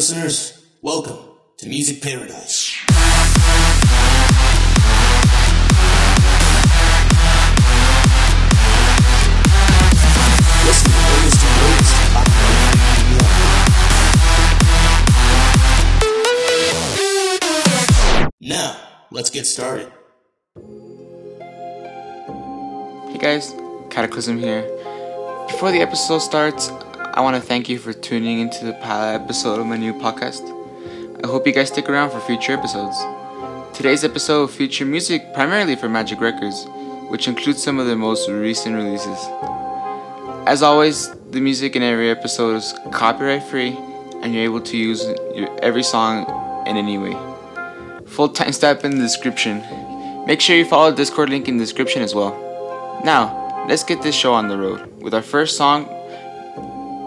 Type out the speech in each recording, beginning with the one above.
listeners, welcome to Music Paradise. Now, let's get started. Hey guys, Cataclysm here. Before the episode starts, I want to thank you for tuning into the pilot episode of my new podcast. I hope you guys stick around for future episodes. Today's episode will feature music primarily from Magic Records, which includes some of their most recent releases. As always, the music in every episode is copyright free, and you're able to use every song in any way. Full timestamp in the description. Make sure you follow the Discord link in the description as well. Now, let's get this show on the road with our first song,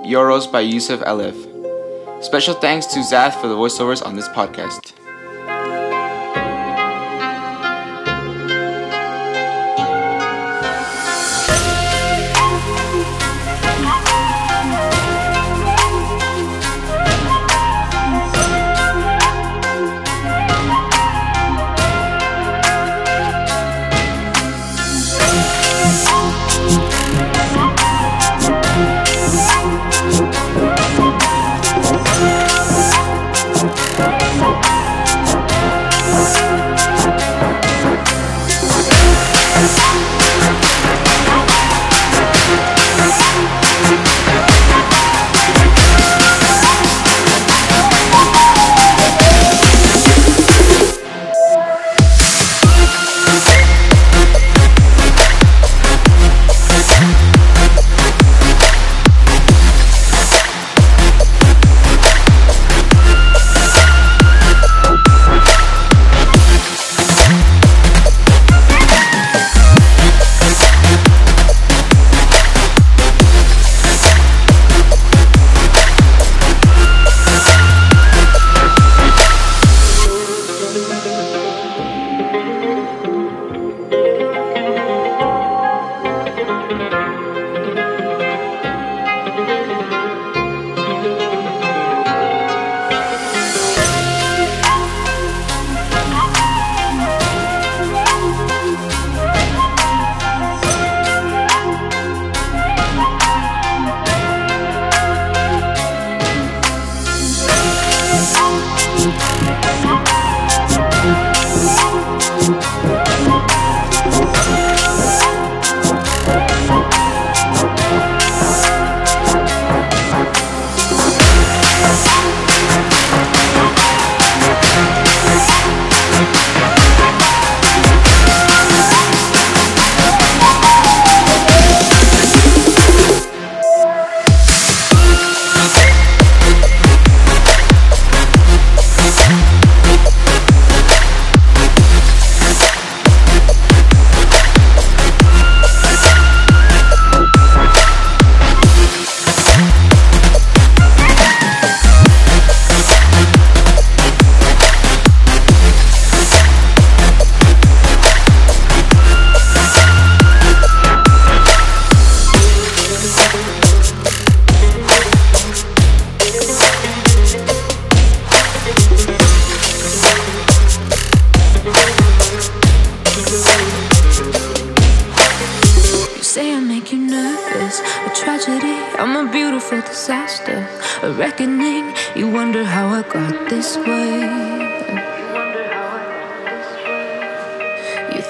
Euros by Yusuf Alef. Special thanks to Zath for the voiceovers on this podcast.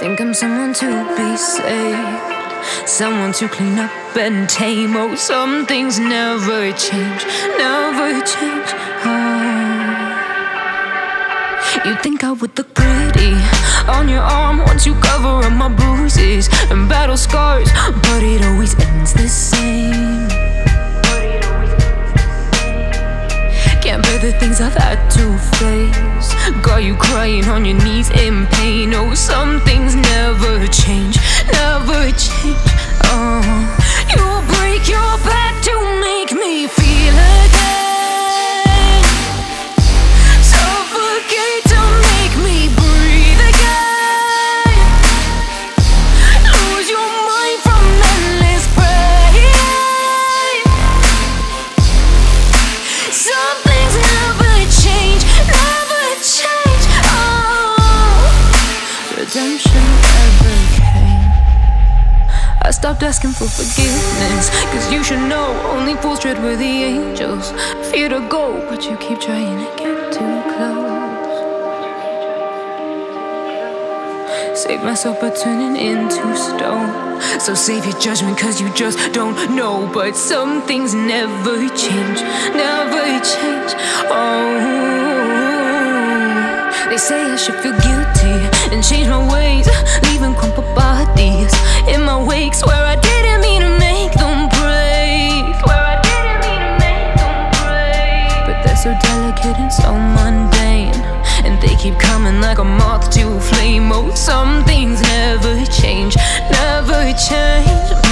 Think I'm someone to be saved, someone to clean up and tame. Oh, some things never change, never change. Oh. You think I would look pretty on your arm once you cover up my bruises and battle scars, but it always ends the same. The things I've had to face. Got you crying on your knees in pain. Oh, some things never change, never change. Oh, you'll break your back to make me feel again. Asking for forgiveness. Cause you should know only fools tread where the angels fear to go, but you keep trying to get too close. Save myself by turning into stone. So save your judgment, cause you just don't know. But some things never change, never change. Oh. They say I should feel guilty and change my ways, a moth to a flame. Oh, some things never change, never change.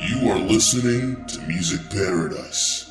You are listening to Music Paradise.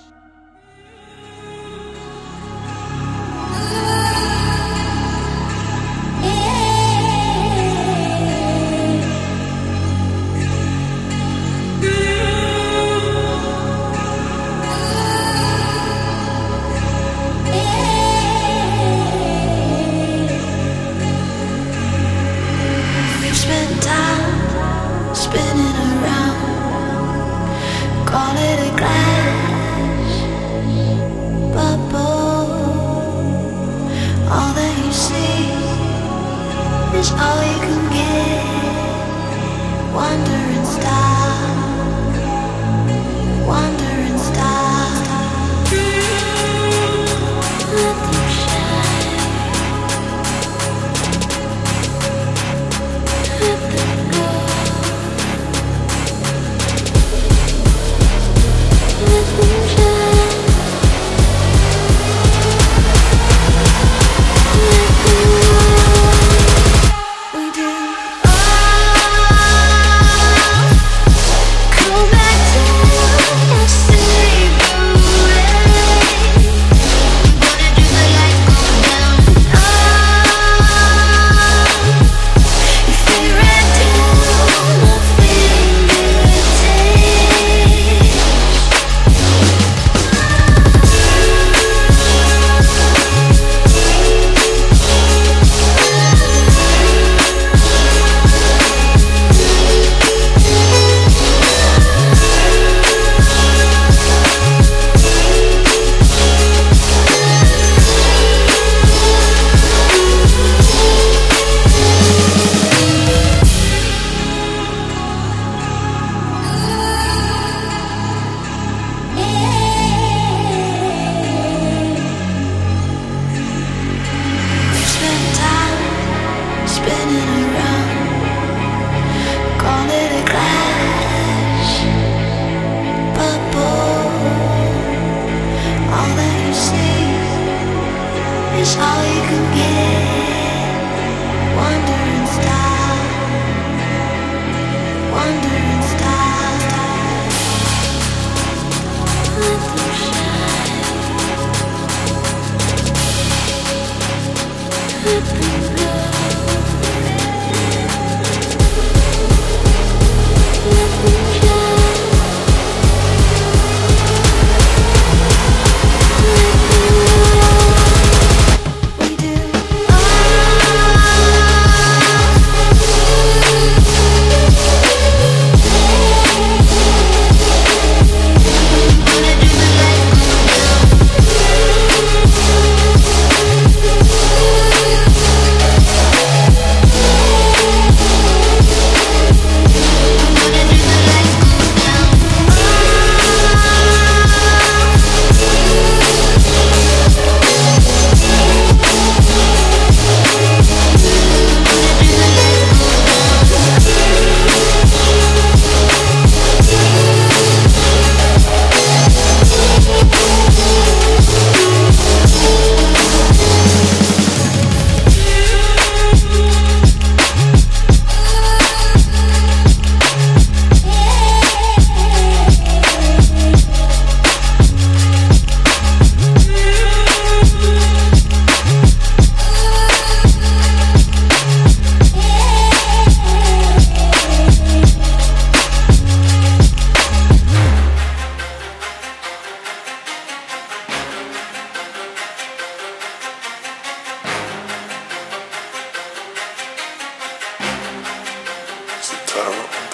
So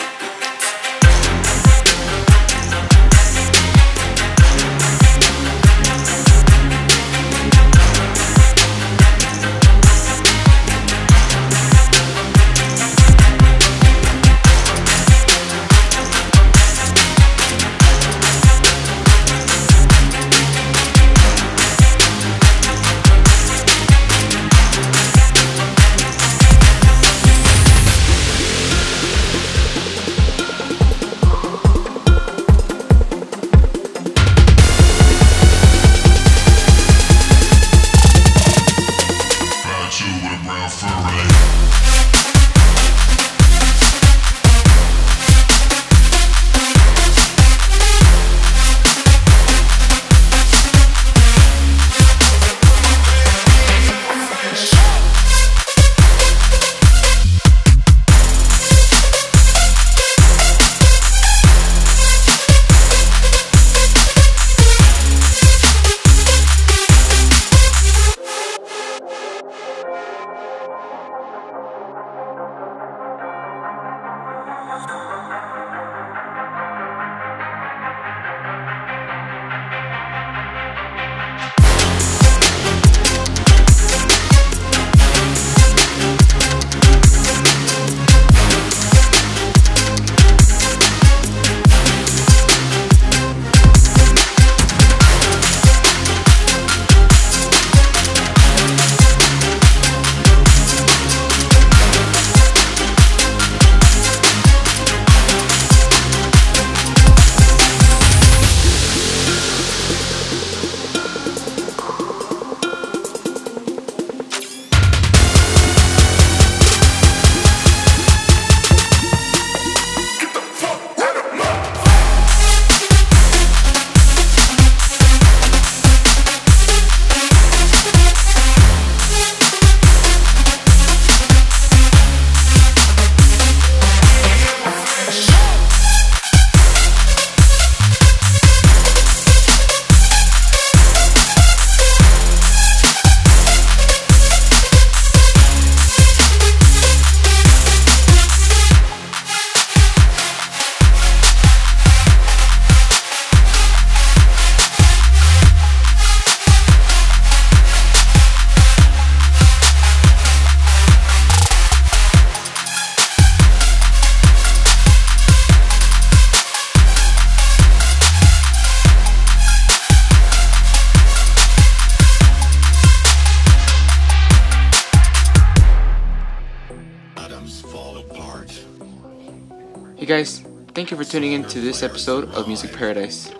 thank you for tuning in to this episode of Music Paradise.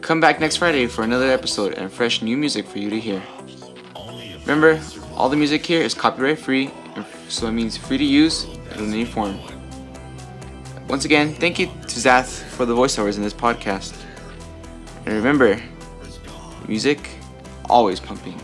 Come back next Friday for another episode and fresh new music for you to hear. Remember, all the music here is copyright free, so it means free to use in any form. Once again, thank you to Zath for the voiceovers in this podcast. And remember, music always pumping.